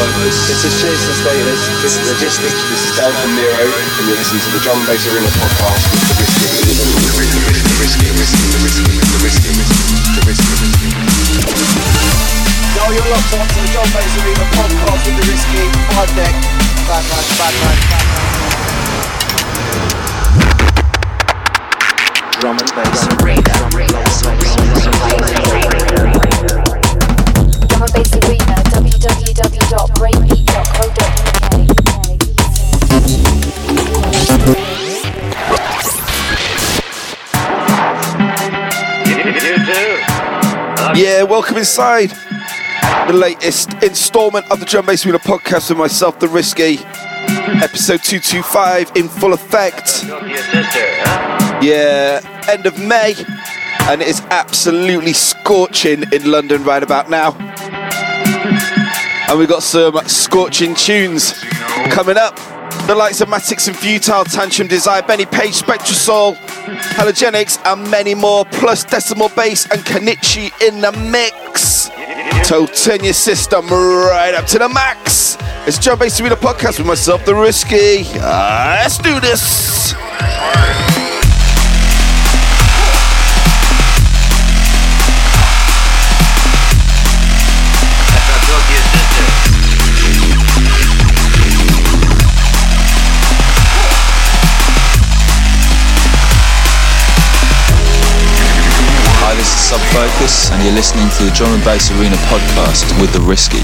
This is and Status. This is Logistics. This is Dan from Miro. And you're listening to the Drum Bass Arena podcast with the Risky. Yo, you're locked on to the Drum Bass Arena podcast with the Risky. Five deck. Bad man, bad man, bad man. Drum and bass arena. Drum and bass arena. Drum and Bass Arena. Yeah, welcome inside the latest installment of the Drum Bass Arena podcast with myself, The Risky. Episode 225 in full effect. Yeah, end of May, and it is absolutely scorching in London right about now. And we've got some scorching tunes coming up. The likes of Matix and Futile, Tantrum Desire, Benny Page, Spectrasoul, Halogenix, and many more, plus Decimal Bass and Konichi in the mix. So turn your system right up to the max. It's Drum Bass Arena podcast with myself, The Risky. Uh, let's do this. Subfocus, and you're listening to the Drum and Bass Arena podcast with The Risky.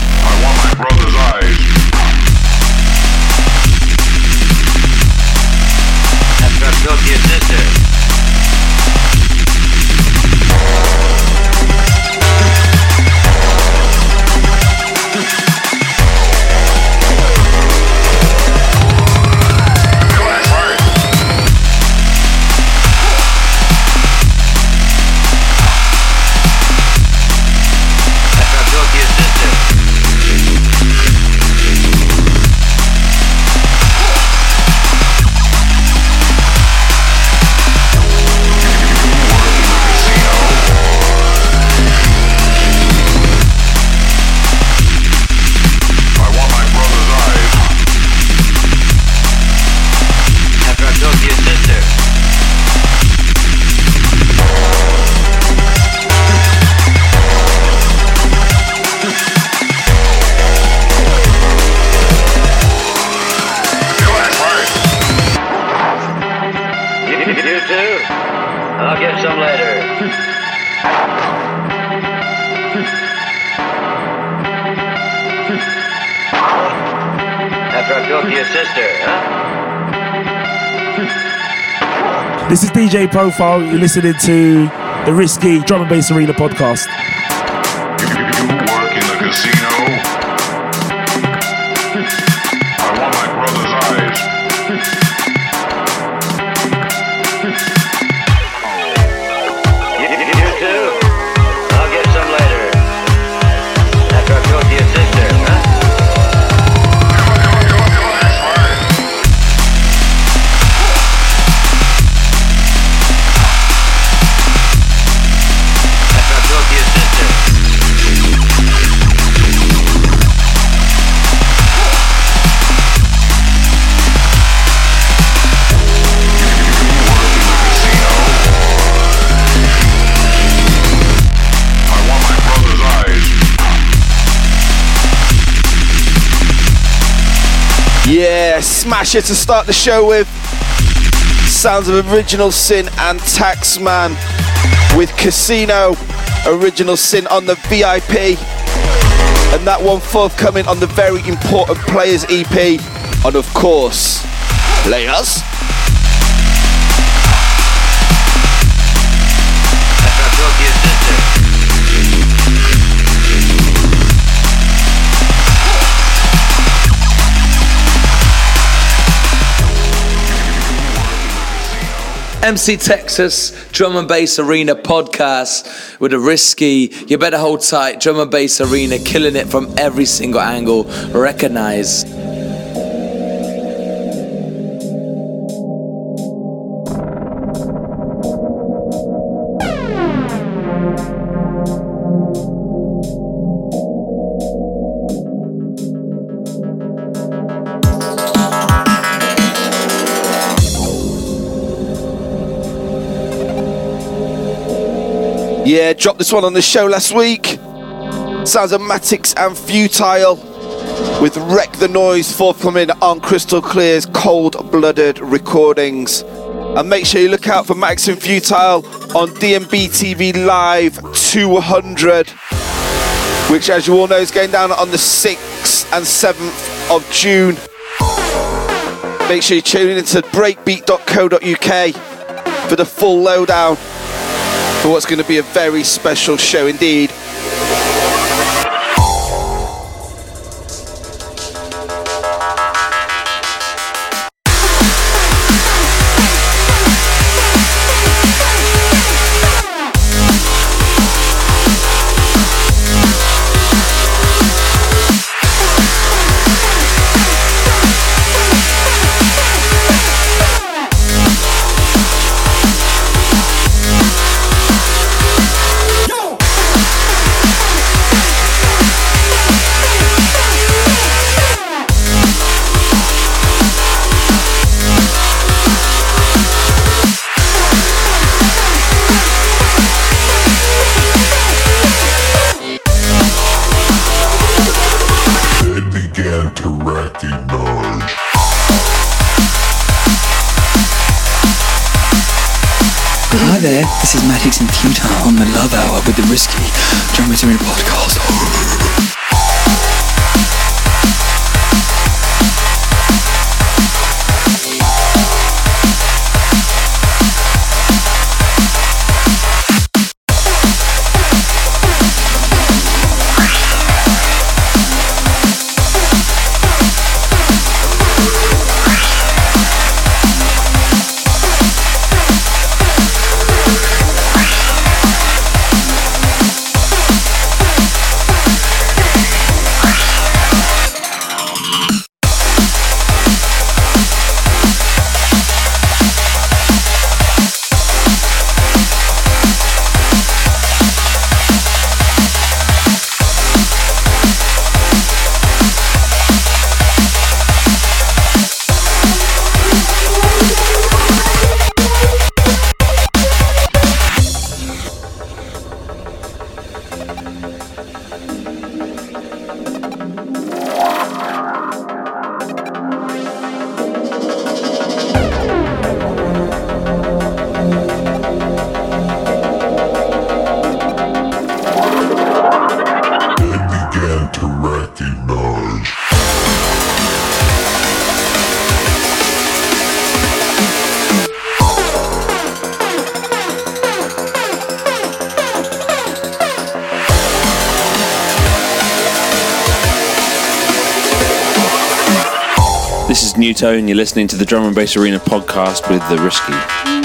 After I talk your sister, huh? This is DJ Profile. You're listening to the Risky Drum and Bass Arena podcast. You, you, you work in the casino. Yeah, smash it to start the show with. Sounds of Original Sin and Taqxman with Casino. Original Sin on the VIP. And that one forthcoming on the very important Players EP. And of course, Players. MC Texas Drum and Bass Arena podcast with a risky. You better hold tight. Drum and Bass Arena, killing it from every single angle. Recognize. Dropped this one on the show last week. Sounds of Matix and Futile with Wreck the Noise forthcoming on Crystal Clear's Cold Blooded Recordings. And make sure you look out for Matix and Futile on DMB TV Live 200, which, as you all know, is going down on the 6th and 7th of June. Make sure you tune in to breakbeat.co.uk for the full lowdown for what's going to be a very special show indeed. Tone. You're listening to the Drum and Bass Arena podcast with the Risky.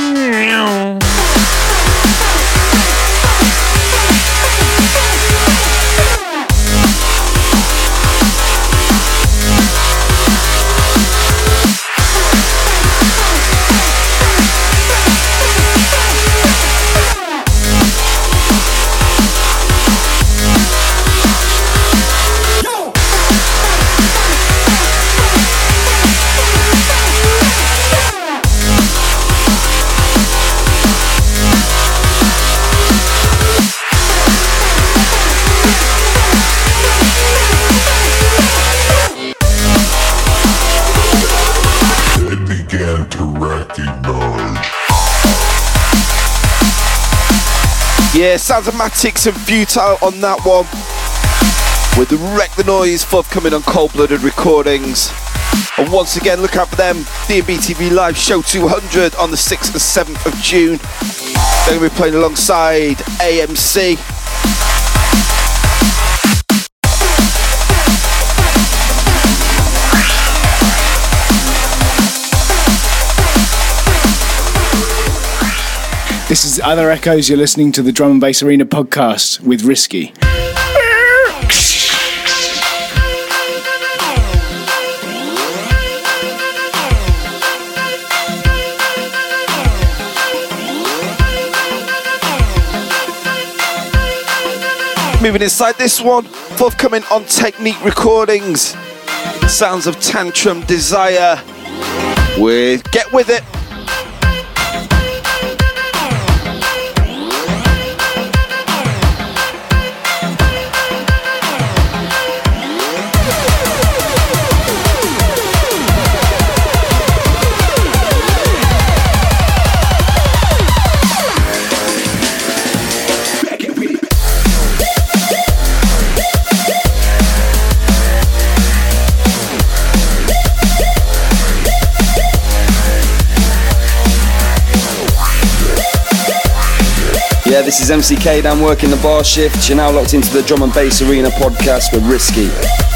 Sounds of Matix and Futile on that one. With the Wreck the Noise forthcoming on Cold Blooded Recordings. And once again, look out for them. DB TV Live Show 200 on the 6th and 7th of June. They're going to be playing alongside AMC. This is Other Echoes. You're listening to the Drum and Bass Arena podcast with Risky. Moving inside this one, forthcoming on Technique Recordings. Sounds of Tantrum Desire with Get With It. This is MCK I'm working the bar shift. You're now locked into the Drum and Bass Arena podcast with Risky.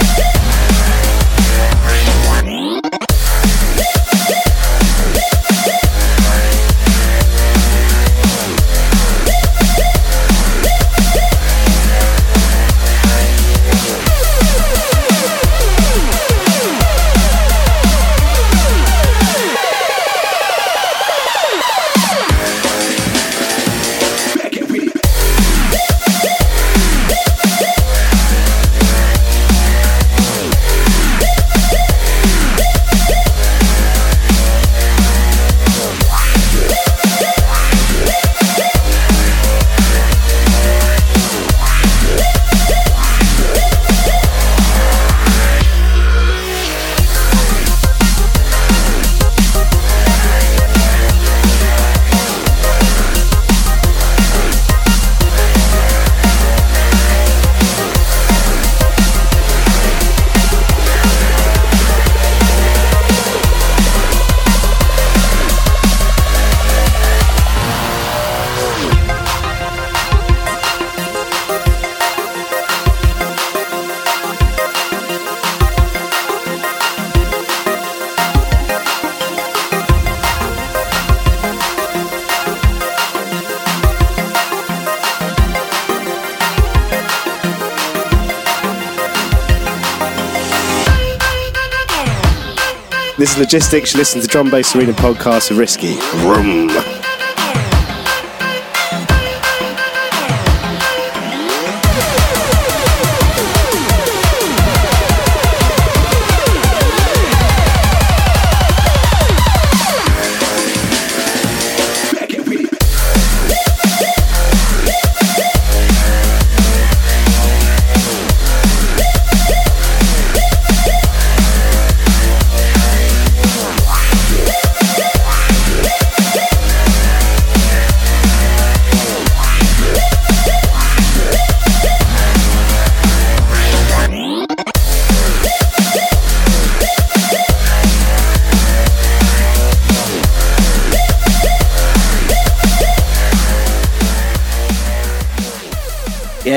Logistics. You listen to Drum Bass Arena podcast with Risky. Vroom.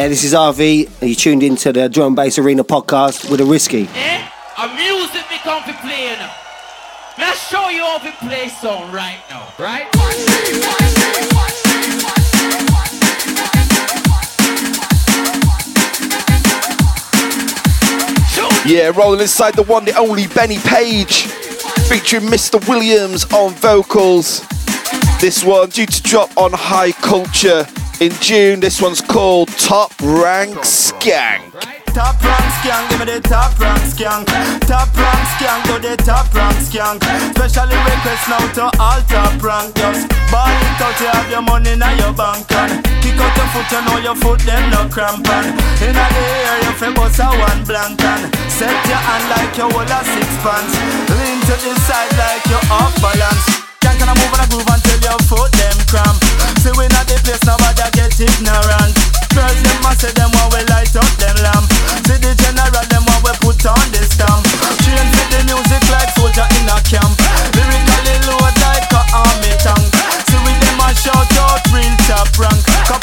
Yeah, this is RV, and you tuned into the Drum Bass Arena podcast with a Risky. Eh? A music me come to play now. Let's show you how to play song right now, right? Yeah, rolling inside the one, the only Benny Page, featuring Mr. Williams on vocals. This one due to drop on High Culture in June. This one's called Top Rank Skank. Top rank skank, give me the top rank skank. Top rank skank, to the top rank skank. Specially request now to all top rank. Just ball it out, you have your money in your bank and kick out your foot, you know your foot them no cramp and in the air you feel bust a one blank and set your hand like you hold a six pants. Lean to the side like you off balance. Can I move and I groove until your foot them cramp. See we not the place nobody get ignorant. Girls them a say them want we light up them lamp. See the general them want we put on the stamp. Train for the music like soldier in a camp. Lyrically load like a army tank. See we them a shout out real top rank. Cup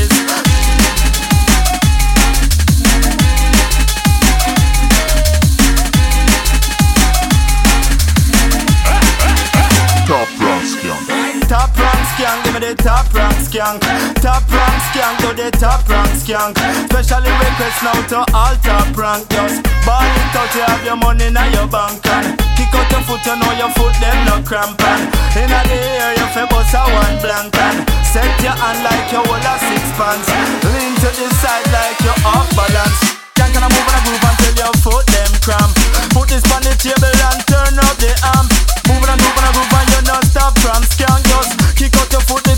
skank, top rank skank. to the top rank skank. Specially request now to all top rank. Just ball it out, you have your money in your bank and kick out your foot, you know your foot them no cramp and inna the air you fi bust a one blank and set your hand like you hold a six pants. Lean to the side like you off balance. Can't can I move and I groove until your foot them cramp. Put this on the table and turn up the amp. Move and I groove and I groove and you not stop from skank. Just kick out your foot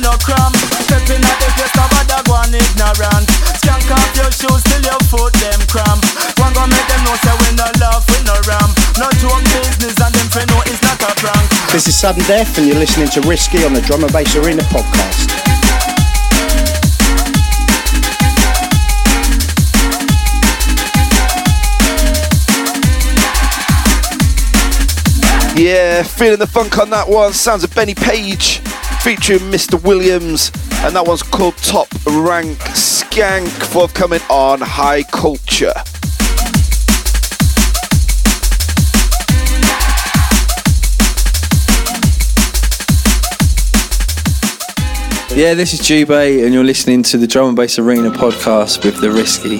no cramp. Stepping at the place of a dog one ignorant. Skank off your shoes till your foot them cramp. One go make them know say we no love, we no ram. No joke business and them fi know it's not a prank. This is Sudden Death, and you're listening to Risky on the Drum and Bass Arena podcast. Yeah, feeling the funk on that one. Sounds of Benny Page featuring Mr. Williams, and that one's called Top Rank Skank, forthcoming on High Culture. Yeah, this is Jubei, and you're listening to the Drum and Bass Arena podcast with The Risky.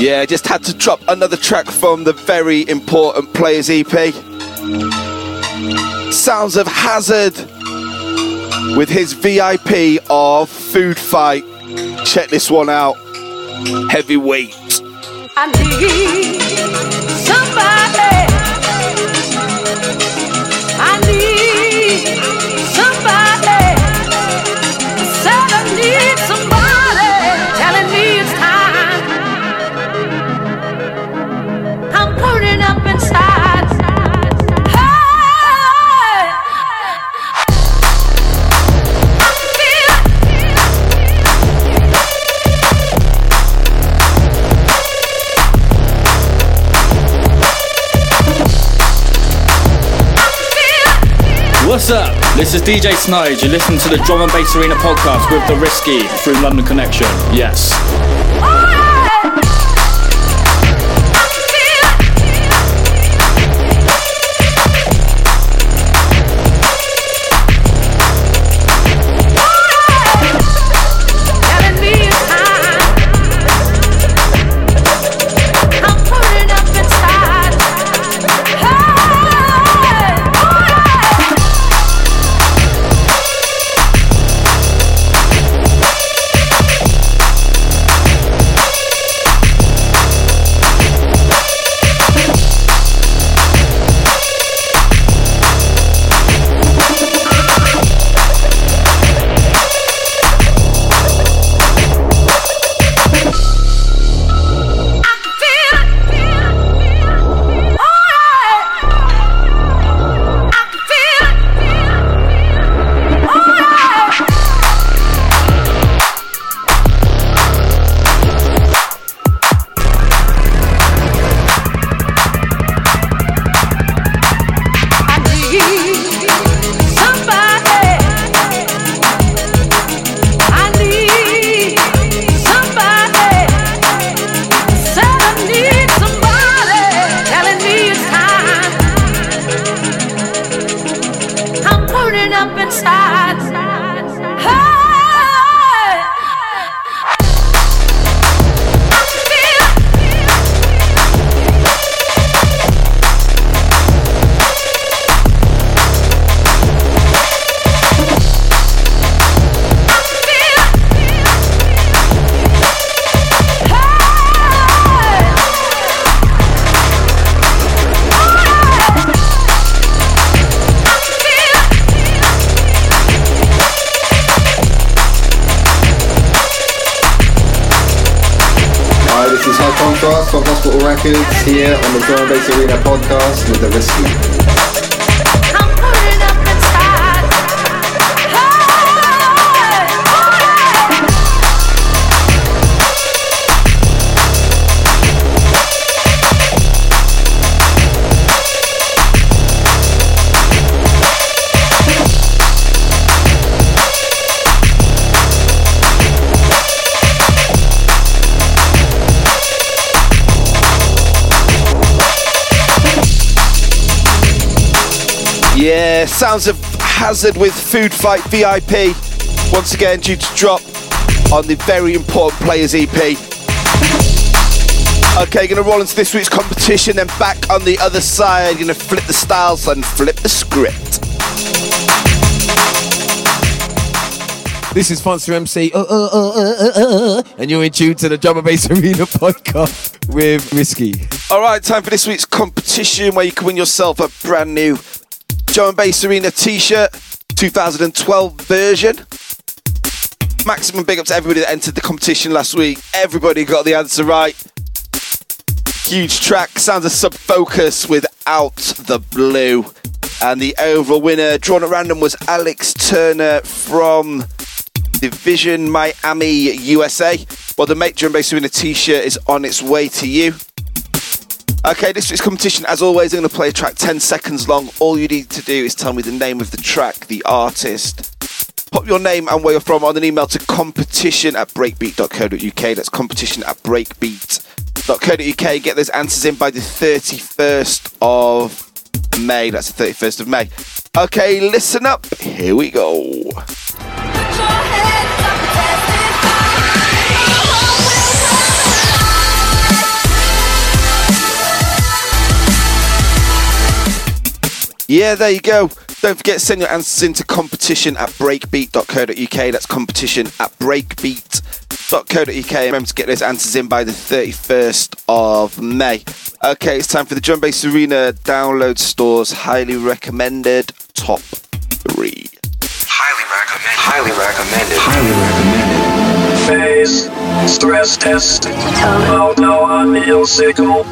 Yeah, just had to drop another track from the very important Players EP. Sounds of Hazrd with his VIP of Food Fight. Check this one out. Heavyweight. I need somebody. This is DJ Snide. You're listening to the Drum and Bass Arena podcast with The Risky through London Connection. Yes. Sounds of Hazrd with Food Fight VIP. Once again, due to drop on the very important Players EP. Okay, gonna roll into this week's competition, then back on the other side, you're gonna flip the styles and flip the script. This is Fonster MC, uh, uh, uh, uh, uh, uh, and you're in tune to the Drum and Bass Arena podcast with Risky. All right, time for this week's competition where you can win yourself a brand new Drum and Bass Arena t-shirt, 2012 version. Maximum big up to everybody that entered the competition last week. Everybody got the answer right. Huge track, sounds of Sub Focus without the Blue. And the overall winner, drawn at random, was Alex Turner from Division Miami, USA. Well, the Make Drum Bass Arena t shirt is on its way to you. Okay, this week's competition, as always, I'm going to play a track 10 seconds long. All you need to do is tell me the name of the track, the artist. Pop your name and where you're from on an email to competition at breakbeat.co.uk. That's competition at breakbeat.co.uk. Get those answers in by the 31st of May. That's the 31st of May. Okay, listen up. Here we go. Yeah, there you go. Don't forget to send your answers into competition at breakbeat.co.uk. That's competition at breakbeat.co.uk. Remember to get those answers in by the 31st of May. Okay, it's time for the Drum Bass Arena download stores. Highly recommended top three. Highly recommended. Highly recommended. Highly recommended. Phase. Stress test. Now, now on musical.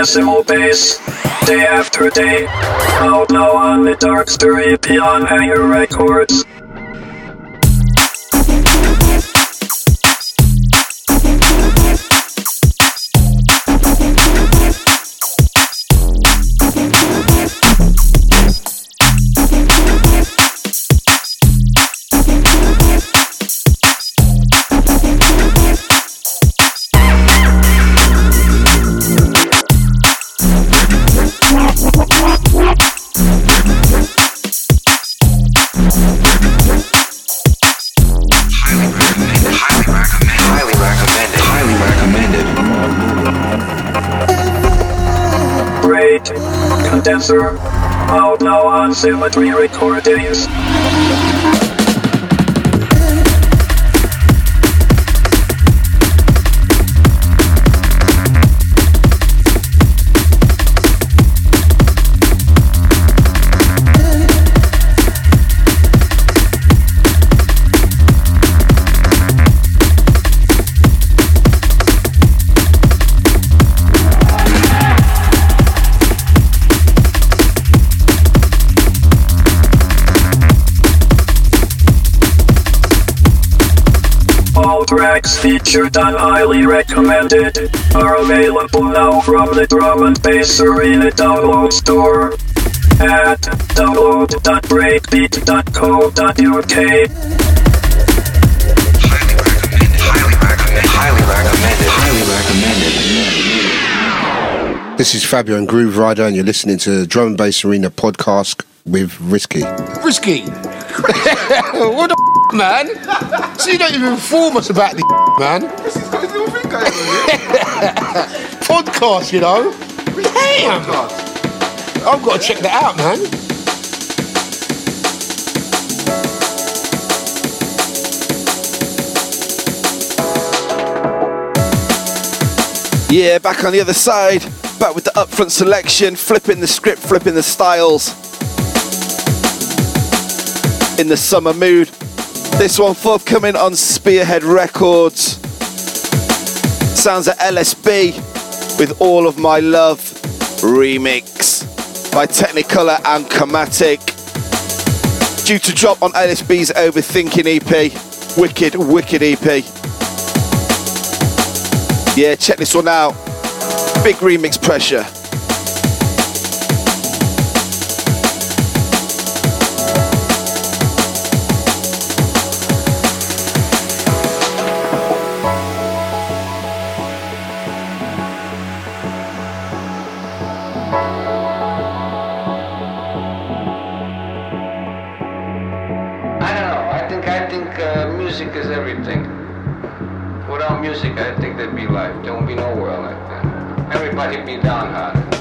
Decimal bass. Day after day. Out now on the dark EP beyond Hanger Records. Symmetry Recordings. Featured and highly recommended are available now from the Drum and Bass Arena download store at download.breakbeat.co.uk. Highly recommended. Highly recommended. This is Fabio and Grooverider, and you're listening to the Drum and Bass Arena podcast with Risky. Risky. what the f- man? So you don't even inform us about the man. Podcast, you know. Damn. I've got to check that out, man. Yeah, back on the other side, back with the upfront selection, flipping the script, flipping the styles. In the summer mood. This one forthcoming on Spearhead Records. Sounds at LSB with All of My Love remix by Technicolor and Chromatic. due to drop on LSB's Overthinking EP. Wicked, wicked EP. Yeah, check this one out. Big remix pressure. Music is everything. Without music, I think there'd be life. There won't be no world like that. Everybody be downhearted.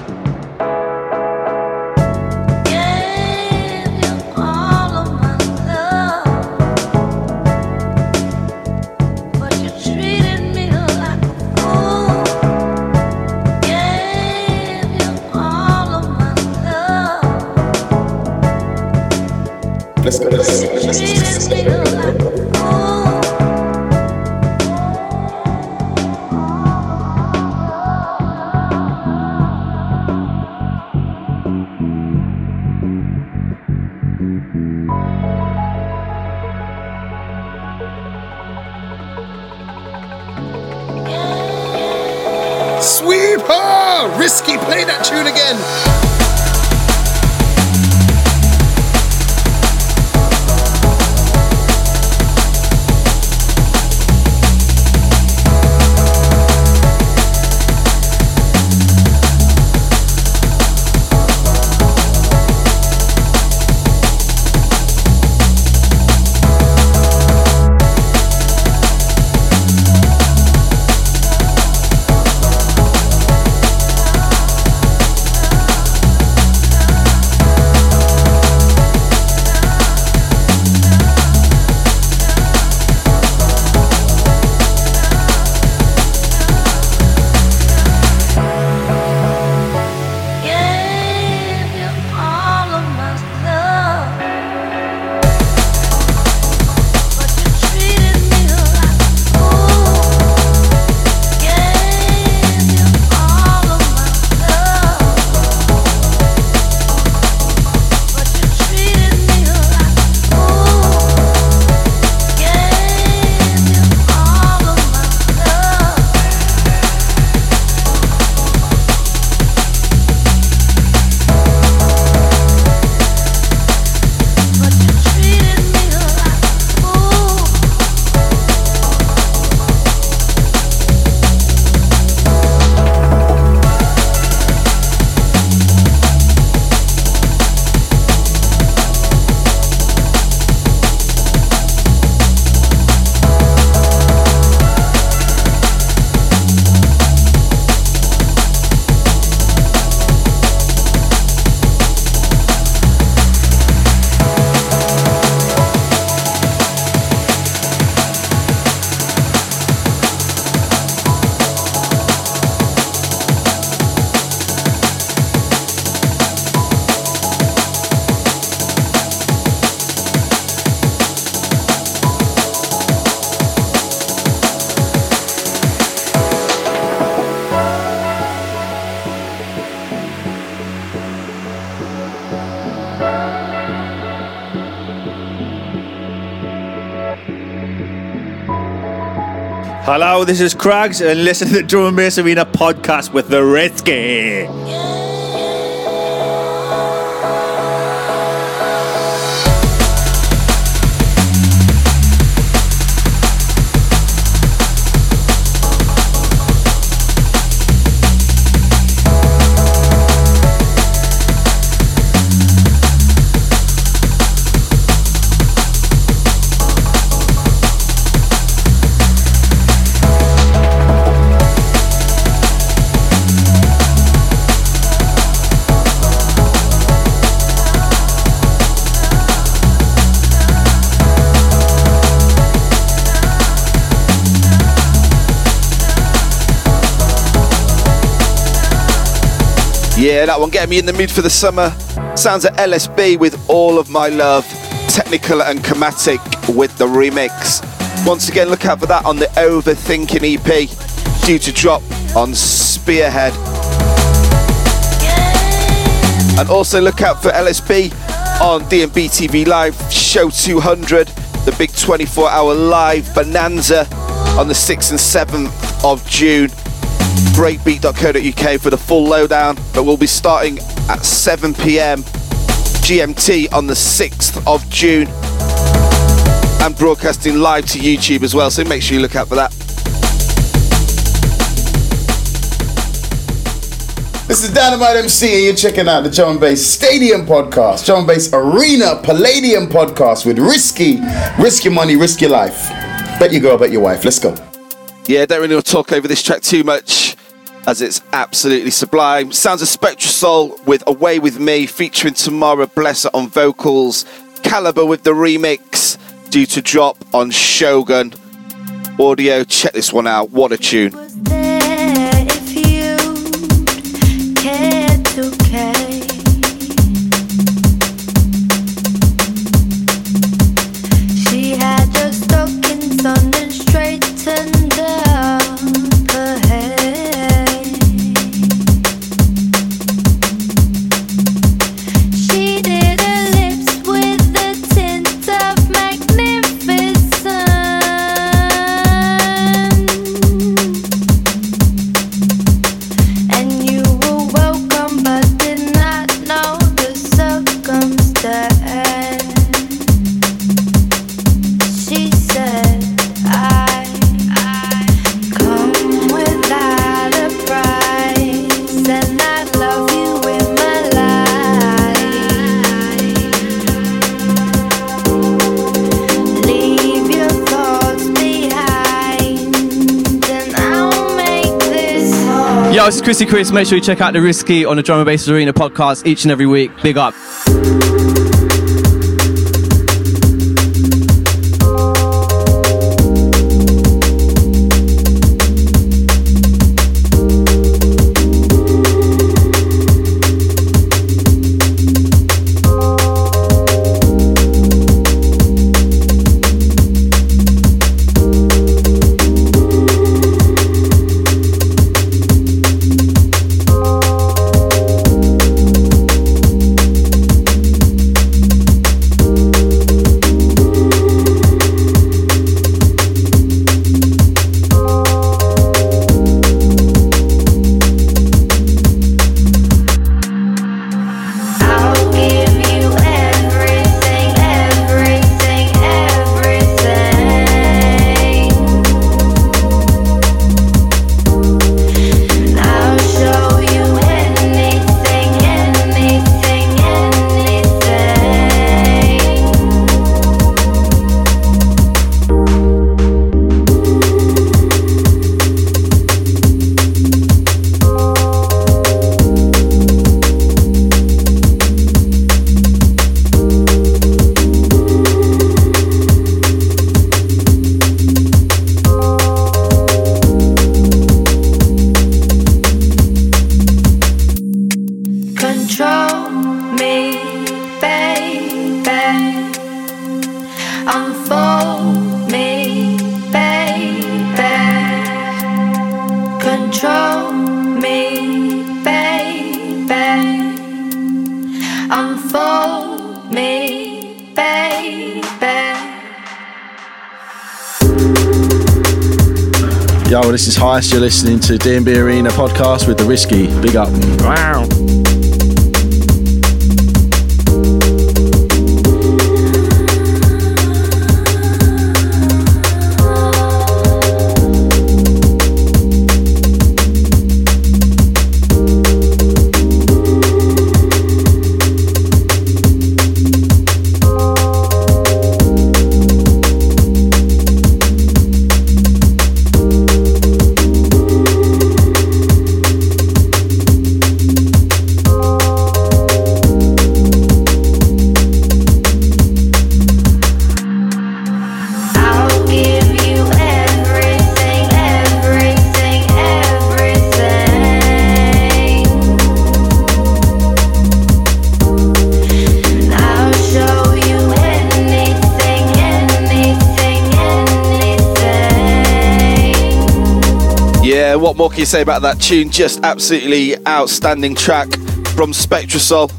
Hello, this is Krags, and listen to the Drum and Bass Arena podcast with the Risky. That one getting me in the mood for the summer. Sounds at LSB with All of My Love, Technical and Chromatic with the remix. Once again, look out for that on the Overthinking EP, due to drop on Spearhead. And also look out for LSB on DMB TV Live, show 200, the big 24 hour live bonanza on the 6th and 7th of June. Breakbeat.co.uk for the full lowdown, but we'll be starting at 7 pm GMT on the 6th of June and broadcasting live to YouTube as well, so make sure you look out for that. This is Dynamite MC, and you're checking out the John Bass Stadium podcast, John Bass Arena Palladium podcast with Risky, Risk Your Money, Risk Your Life. Bet your girl, bet your wife. Let's go. Yeah, don't really want to talk over this track too much as it's absolutely sublime. Sounds of Spectrasoul with Away With Me featuring Tamara Blessa on vocals, Calibre with the remix due to drop on Shogun Audio. Check this one out. What a tune. Chris. Make sure you check out the Risky on the Drum and Bass Arena podcast each and every week. Big up. You're listening to DMB Arena podcast with the Risky. Big up. Wow. You say about that tune? Just absolutely outstanding track from Spectrasoul.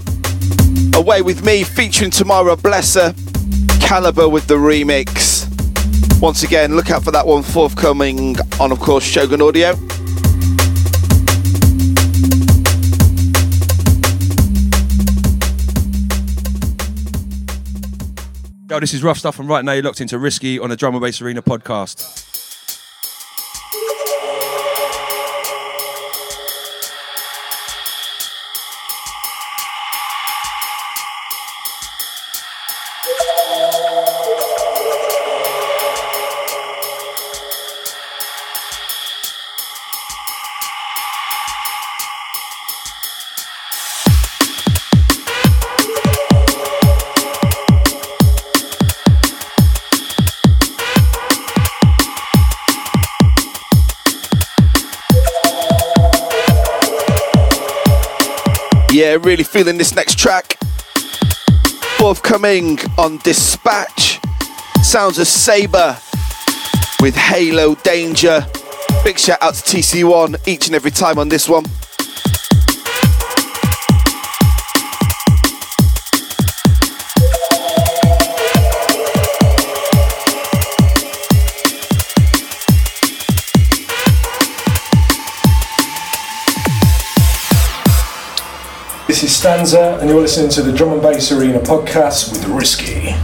Away with Me featuring Tamara Blessa, Calibre with the remix. Once again, look out for that one forthcoming on, of course, Shogun Audio. Yo, this is Rough Stuff, and right now you're locked into Risky on the Drum and Bass Arena podcast. Feeling this next track. Forthcoming on Dispatch. Sounds of Sabre with Halo Danger. Big shout out to TC1 each and every time on this one. This is Stanza, and you're listening to the Drum and Bass Arena podcast with Risky.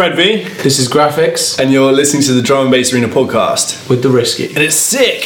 Fred V. This is Grafix. And you're listening to the Drum and Bass Arena podcast with The Risky. And it's sick.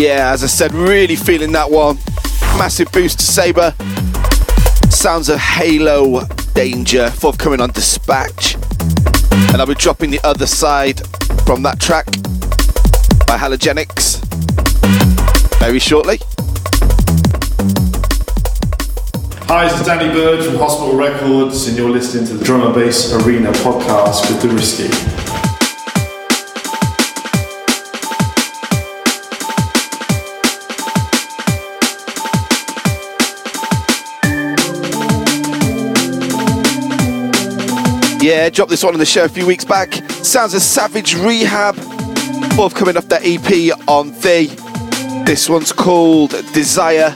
Yeah, as I said, really feeling that one. Massive boost to Sabre. Sounds of Halo Danger, forthcoming on Dispatch. And I'll be dropping the other side from that track by Halogenix very shortly. Hi, this is Danny Bird from Hospital Records, and you're listening to the Drum and Bass Arena podcast with The Risky. Yeah, dropped this one on the show a few weeks back. Sounds of Savage Rehab, forthcoming off that EP on The. This one's called Desire.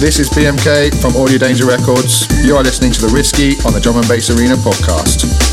This is BMK from Audio Danger Records. You are listening to The Risky on the Drum and Bass Arena podcast.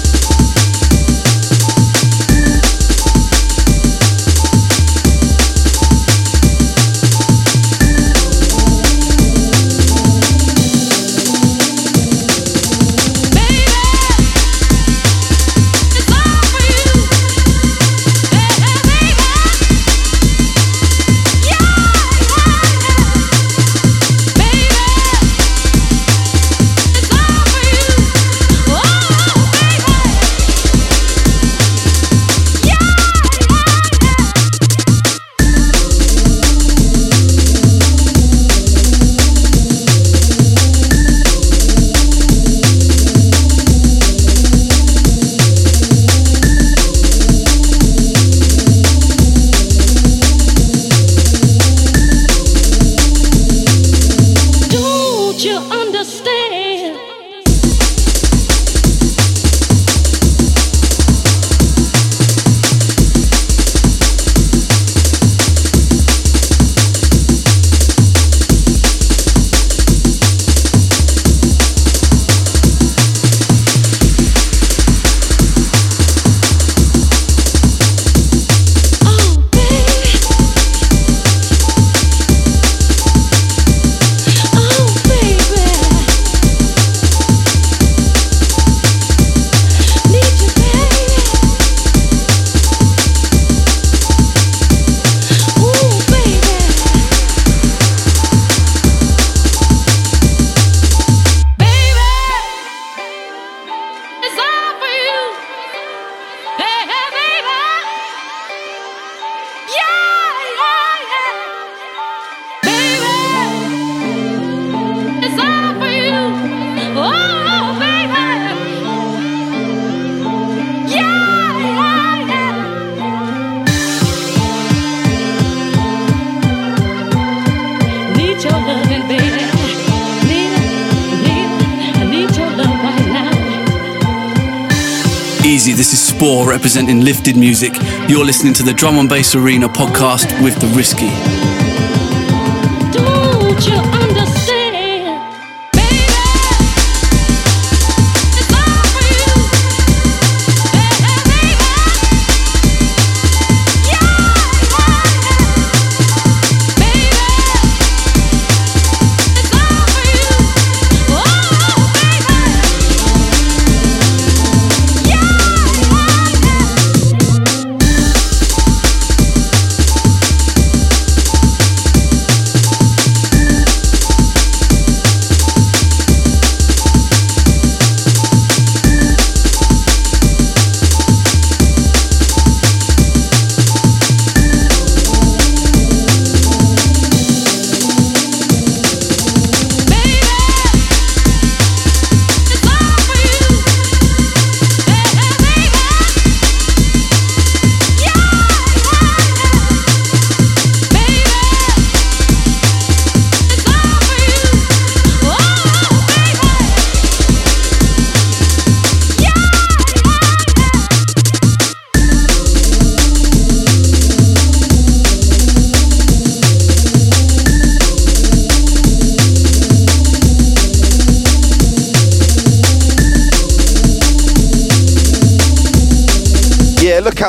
Representing Lifted Music. You're listening to the Drum and Bass Arena podcast with The Risky.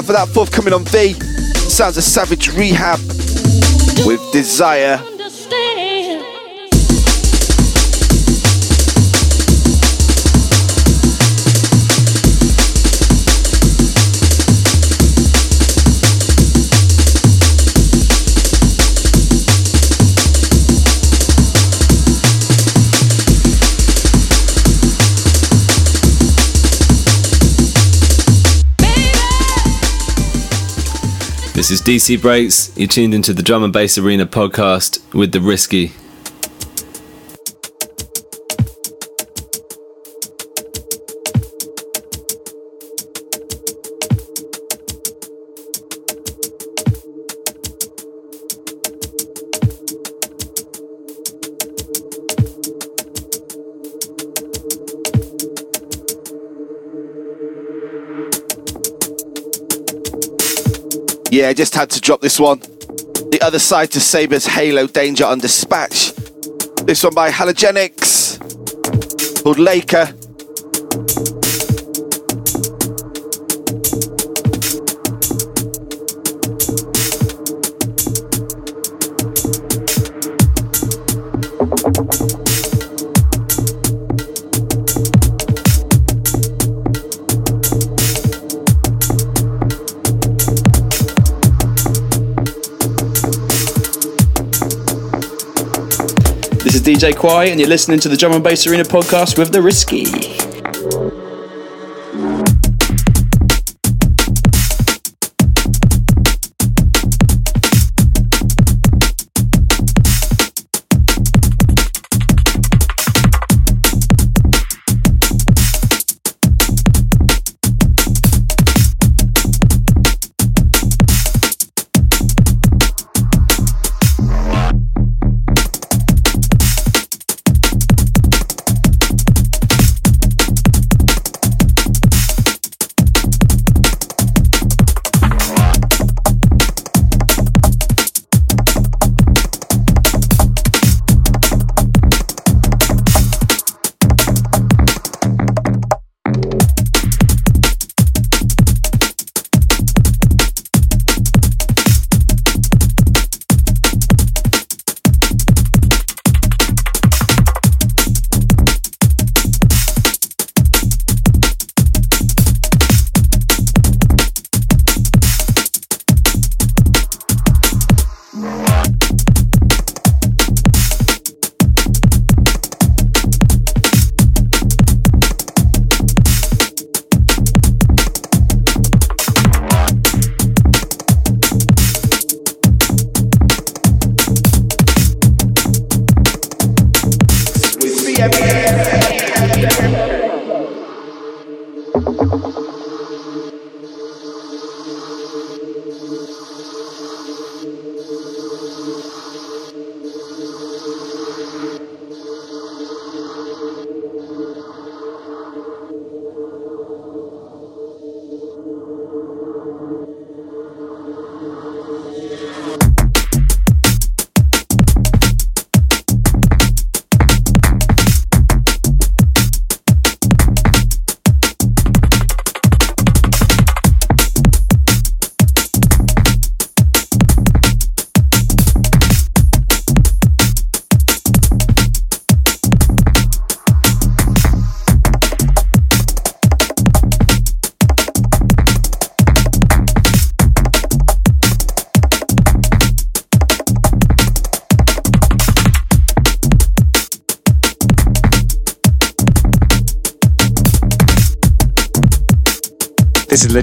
For that forthcoming on V. Sounds of Savage Rehab with Desire. This is DC Breaks. You're tuned into the Drum and Bass Arena podcast with the Risky. Yeah, just had to drop this one. The other side to Sabre's Halo Danger on Dispatch. This one by Halogenix, called Laika. DJ Quai, and you're listening to the Drum and Bass Arena podcast with the Risky.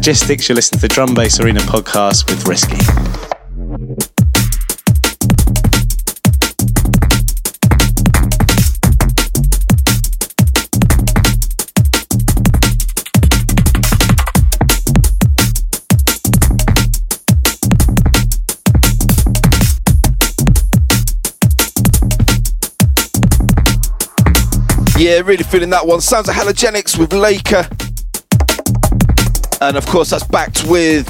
Logistics. You're listening to the Drum Bass Arena podcast with Risky. Yeah, really feeling that one. Sounds of Halogenix with Laika. And of course, that's backed with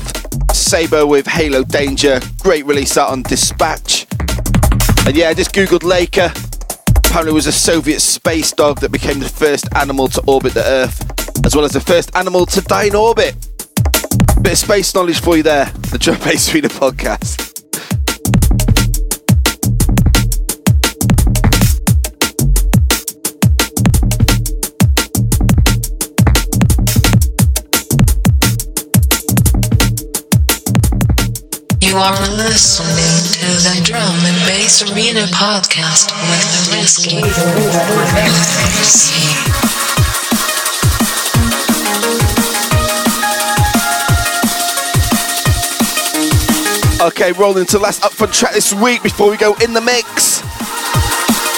Sabre with Halo Danger. Great release out on Dispatch. And yeah, I just googled Laika. Apparently, it was a Soviet space dog that became the first animal to orbit the Earth, as well as the first animal to die in orbit. Bit of space knowledge for you there. The Drum Bass Arena podcast. You are listening to the Drum and Bass Arena podcast with the Risky. Okay, rolling to last upfront track this week before we go in the mix.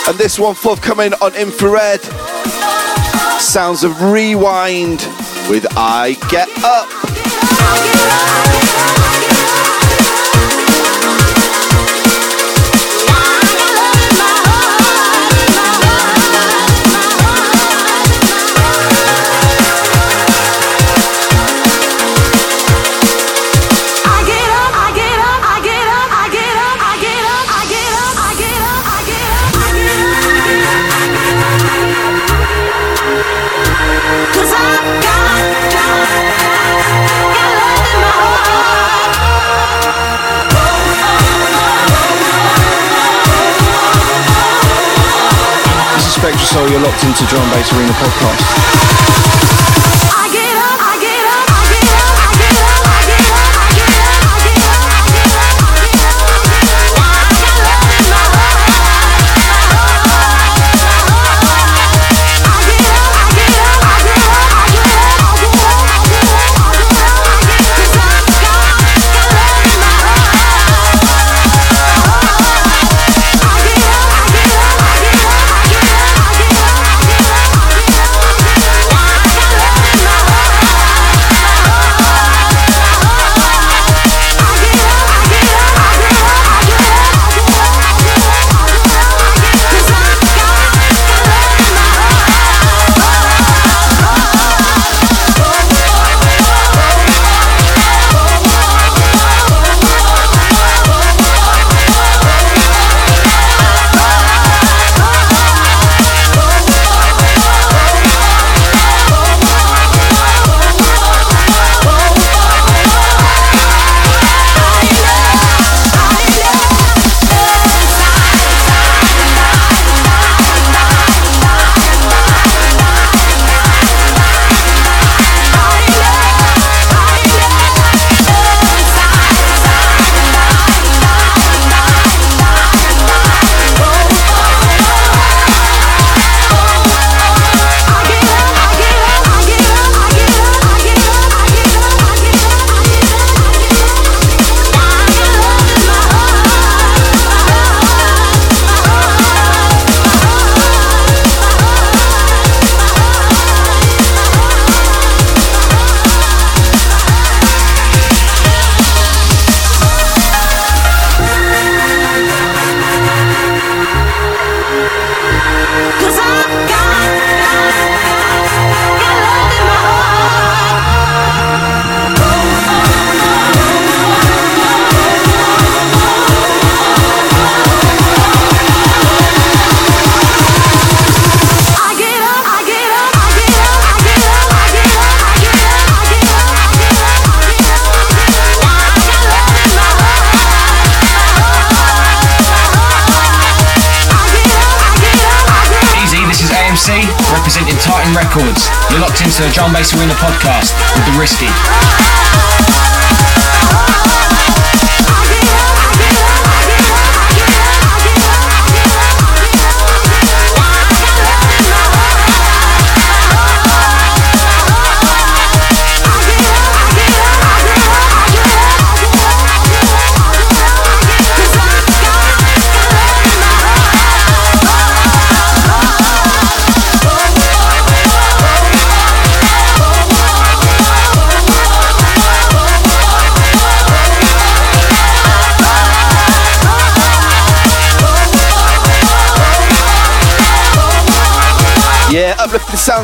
And this one forthcoming on infrared. Sounds of rewind with I Get Up. Soul, you're locked into Drum Bass Arena podcast.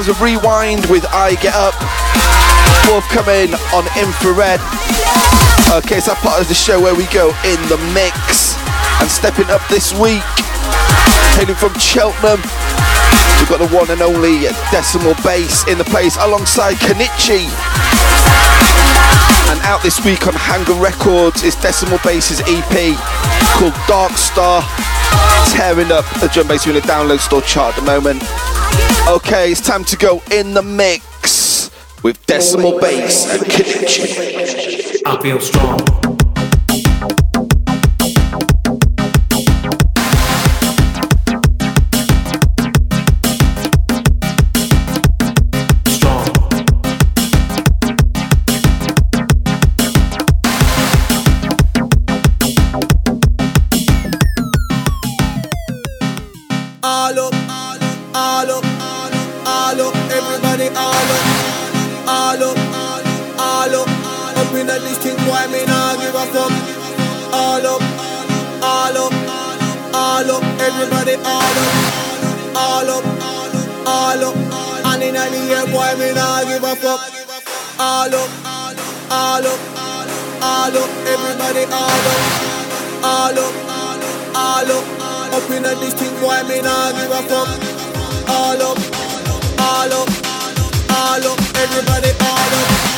rounds of Rewind with I Get Up. Forthcoming on Infrared. Uh, okay, so that part of the show where we go in the mix. And stepping up this week, hailing from Cheltenham, we've got the one and only Decimal Bass in the place alongside Konichi. And out this week on Hanger Records is Decimal Bass's EP called Dark Star, tearing up the drum bass unit download store chart at the moment. Okay, it's time to go in the mix with Decimal Bass and Konichi. I feel strong. all up, all up, all up. Up in a this thing, boy, me not give a fuck. All up, all up, all up, all up. Everybody all up.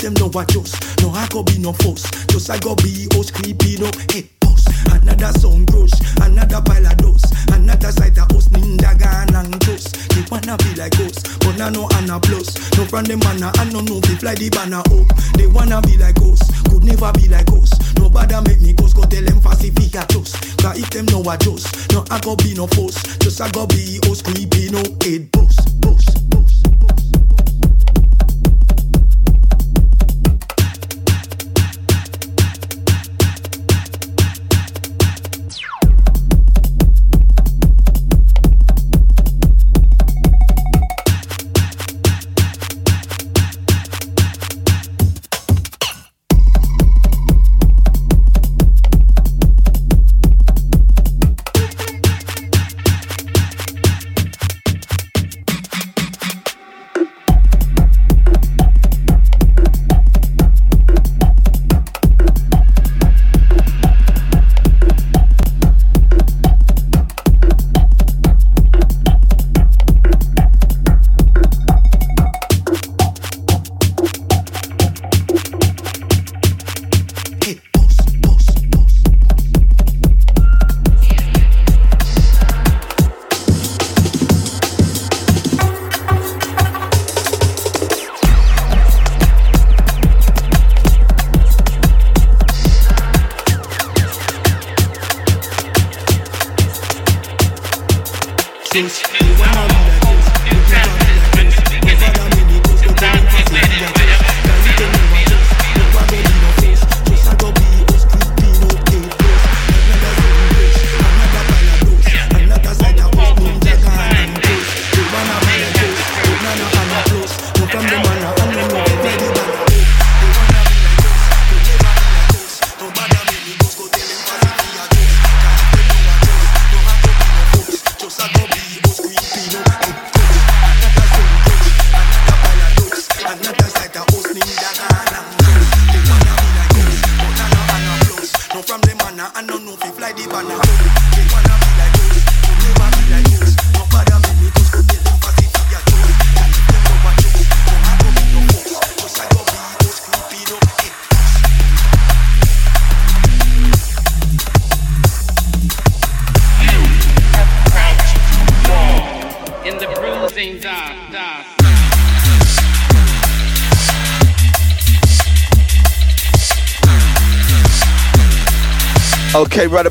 Them no adjust. No I go be no force. Just I go be us creeping up head post. Another song crush, another pile of dose. Another sight of us ninja gun and chose. They wanna be like us, but now no and a plus. No from the manna and no no fi fly the banner up. They wanna be like us, could never be like us. Nobody make me cause go tell them fast if he adjust. Cause if them no adjust, no I go be no force. Just I go be us creeping up head post.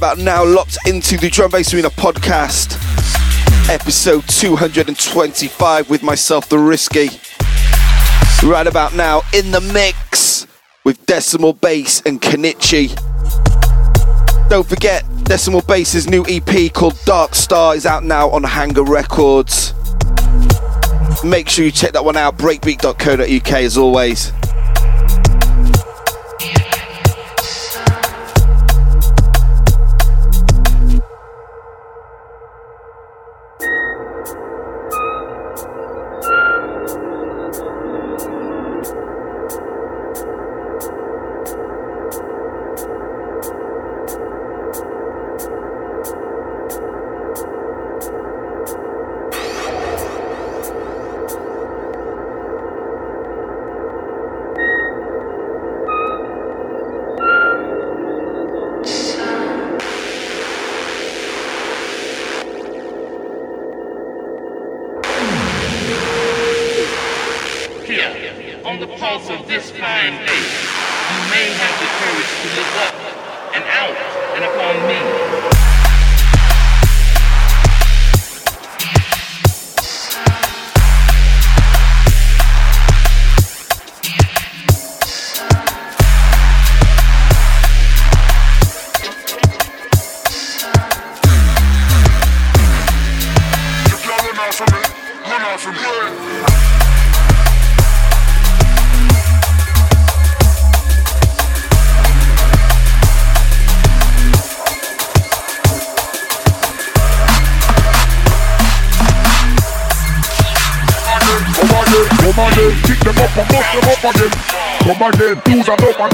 About now, locked into the Drum Bass Arena podcast, episode 225 with myself, The Risky. Right about now, in the mix with Decimal Bass and Konichi. Don't forget, Decimal Bass's new EP called Dark Star is out now on Hanger Records. Make sure you check that one out, breakbeat.co.uk as always. up, up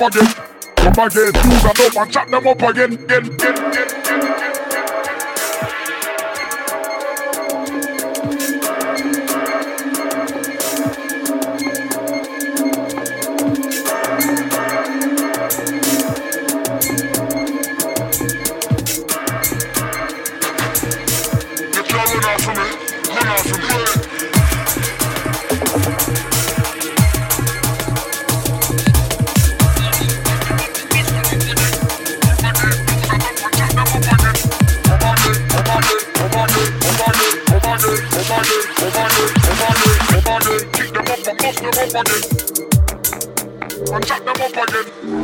up again. Come again, use them up and chat them up again. again, again, again. again. One shot them up again.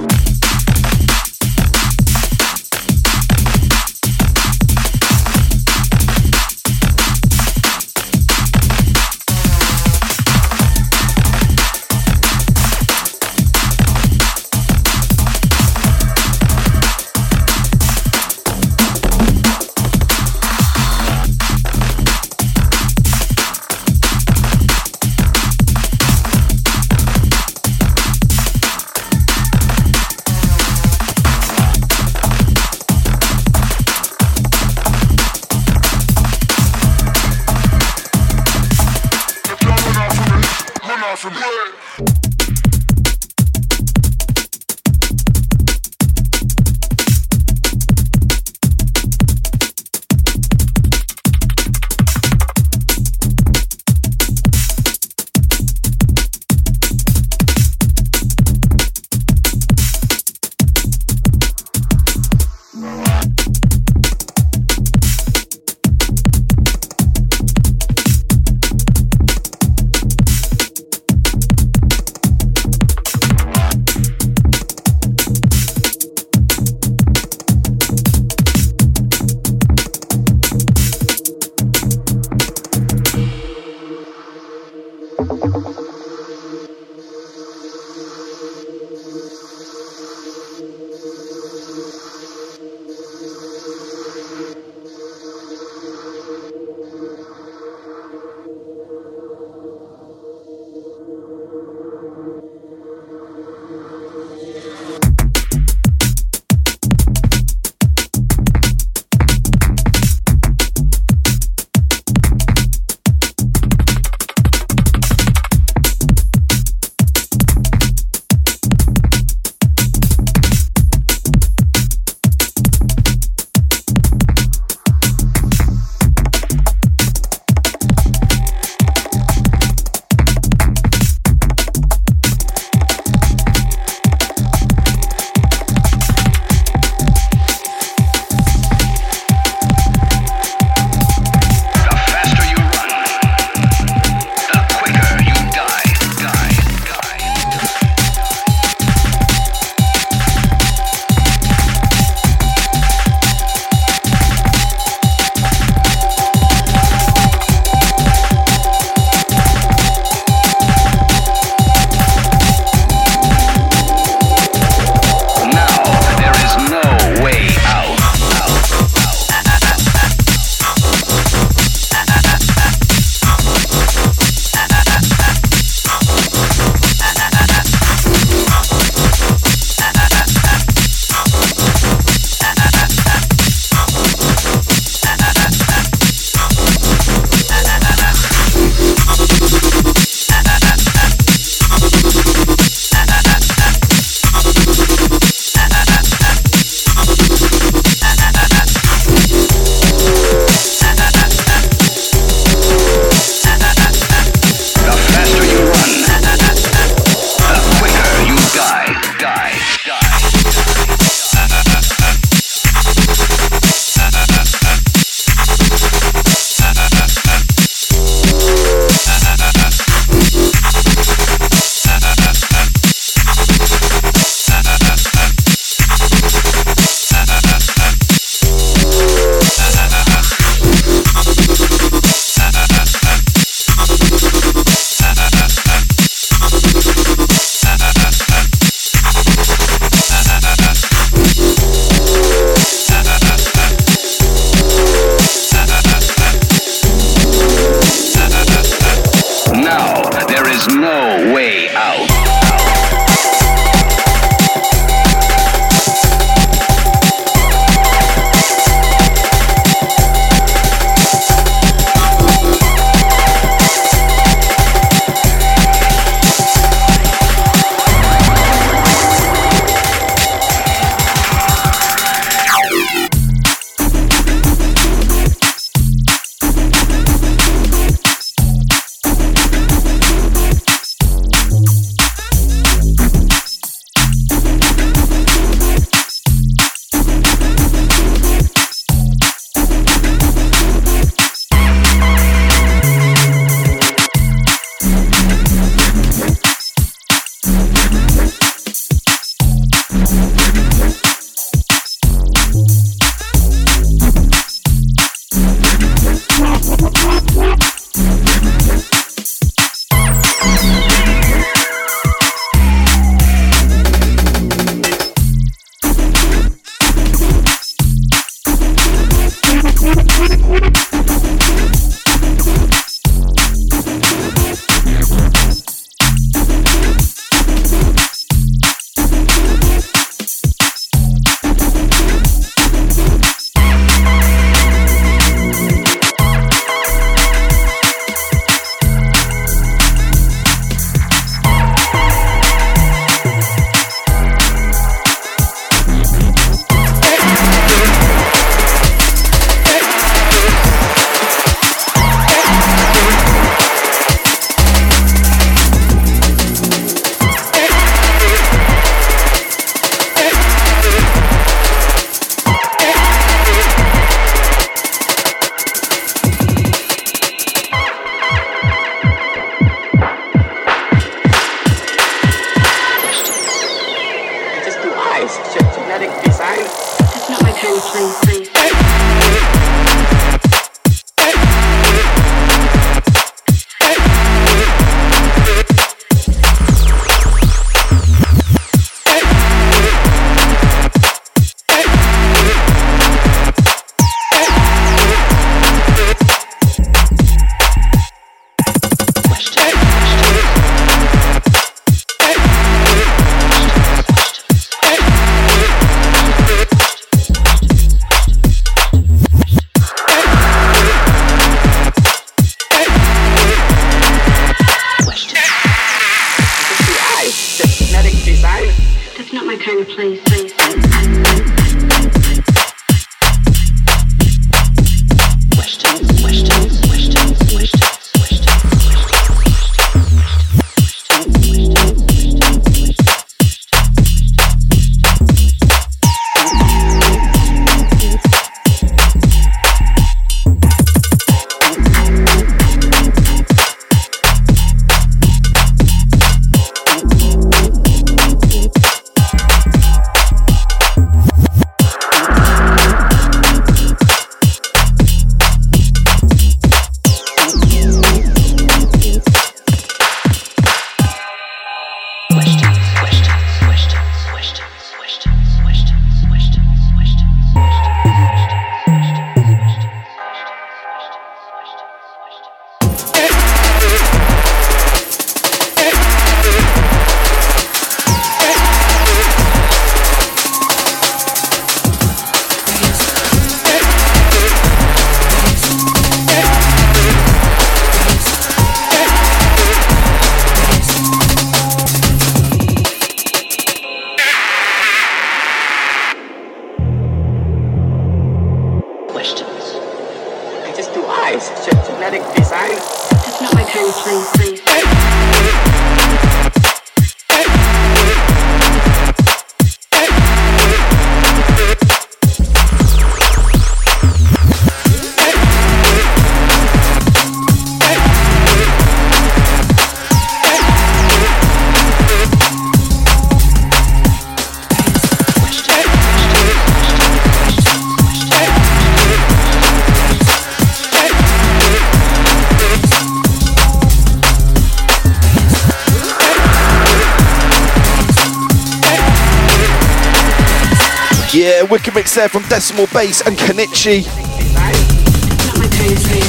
There from Decimal Bass and Konichi.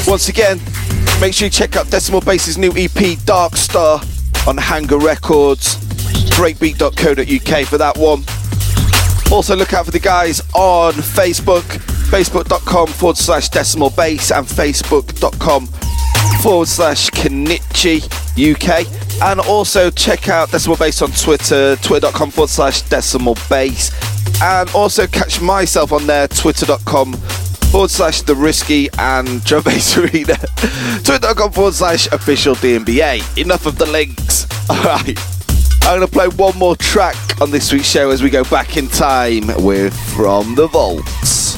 Once again, make sure you check out Decimal Bass's new EP, Dark Star, on Hanger Records. Breakbeat.co.uk for that one. Also, look out for the guys on Facebook, facebook.com forward slash decimal bass and facebook.com forward slash Konichi UK. And also check out Decimal Bass on Twitter, twitter.com forward slash decimal bass. And also catch myself on there, twitter.com forward slash the risky and bass arena, twitter.com forward slash official DNBA. Enough of the links. Alright. I'm to play one more track on this week's show as we go back in time with From the Vaults.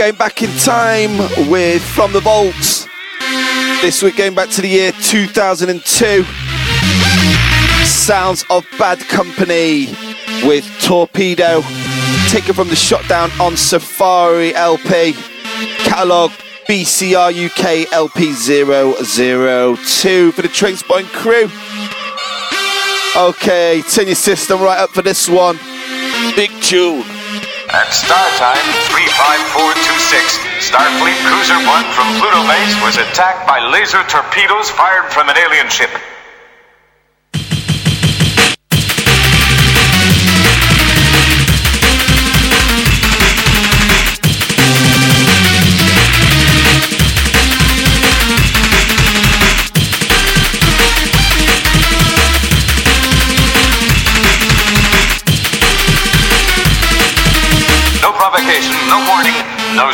going back in time with From the Vaults. This week, going back to the year 2002. Sounds of Bad Company with Torpedo. Taken from the Shot Down on Safari LP. Catalogue BCR UK LP 002 for the Trainspine crew. Okay, turn your system right up for this one. Big tune. At stardate 35426, Starfleet Cruiser 1 from Pluto Base was attacked by laser torpedoes fired from an alien ship.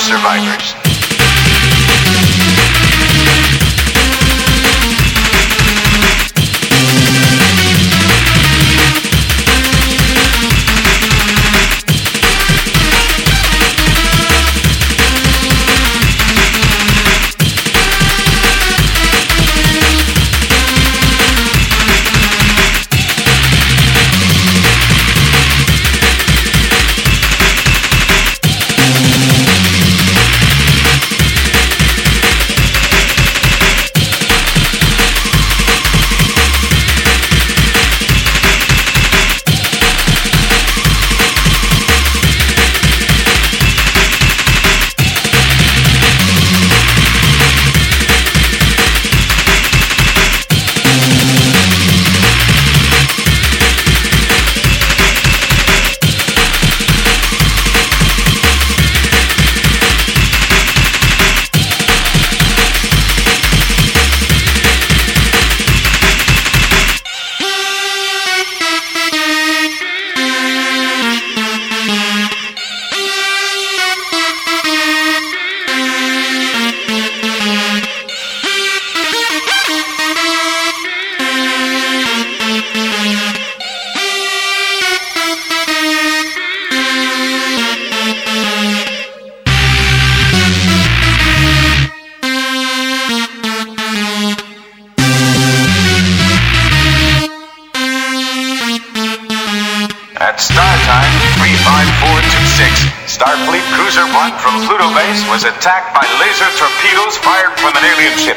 Survivors. At stardate 35426, Starfleet Cruiser 1 from Pluto Base was attacked by laser torpedoes fired from an alien ship.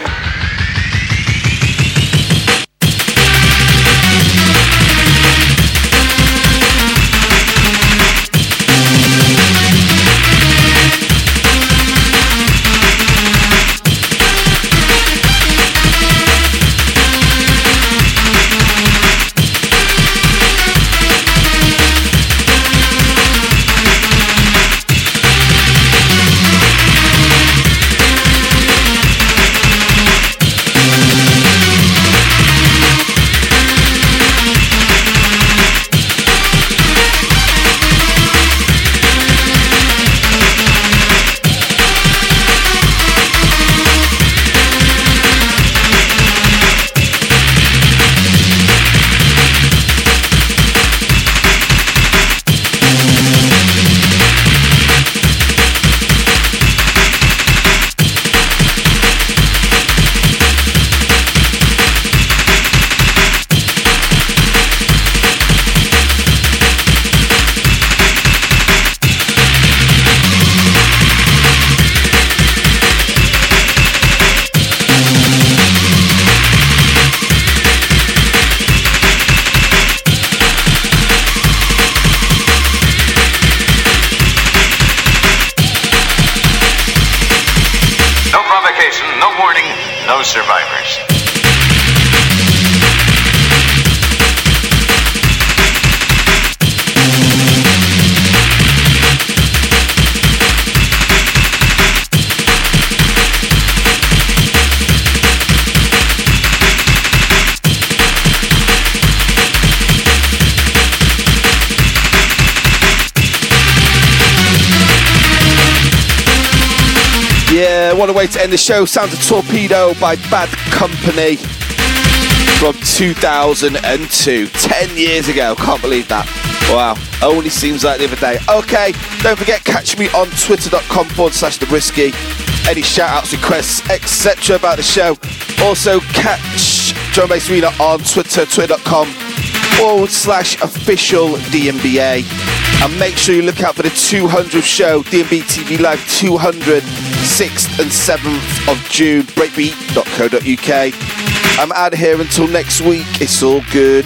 Show. Sounds of Torpedo by Bad Company from 2002. 10 years ago. Can't believe that. Wow. Only seems like the other day. Okay, don't forget, catch me on twitter.com forward slash the risky. Any shout outs, requests, etc. about the show. Also, catch Drum Bass Arena on Twitter, twitter.com forward slash official DNBA. And make sure you look out for the 200th show, DNB TV Live 200, 6th and 7th of June, breakbeat.co.uk. I'm out of here until next week. It's all good.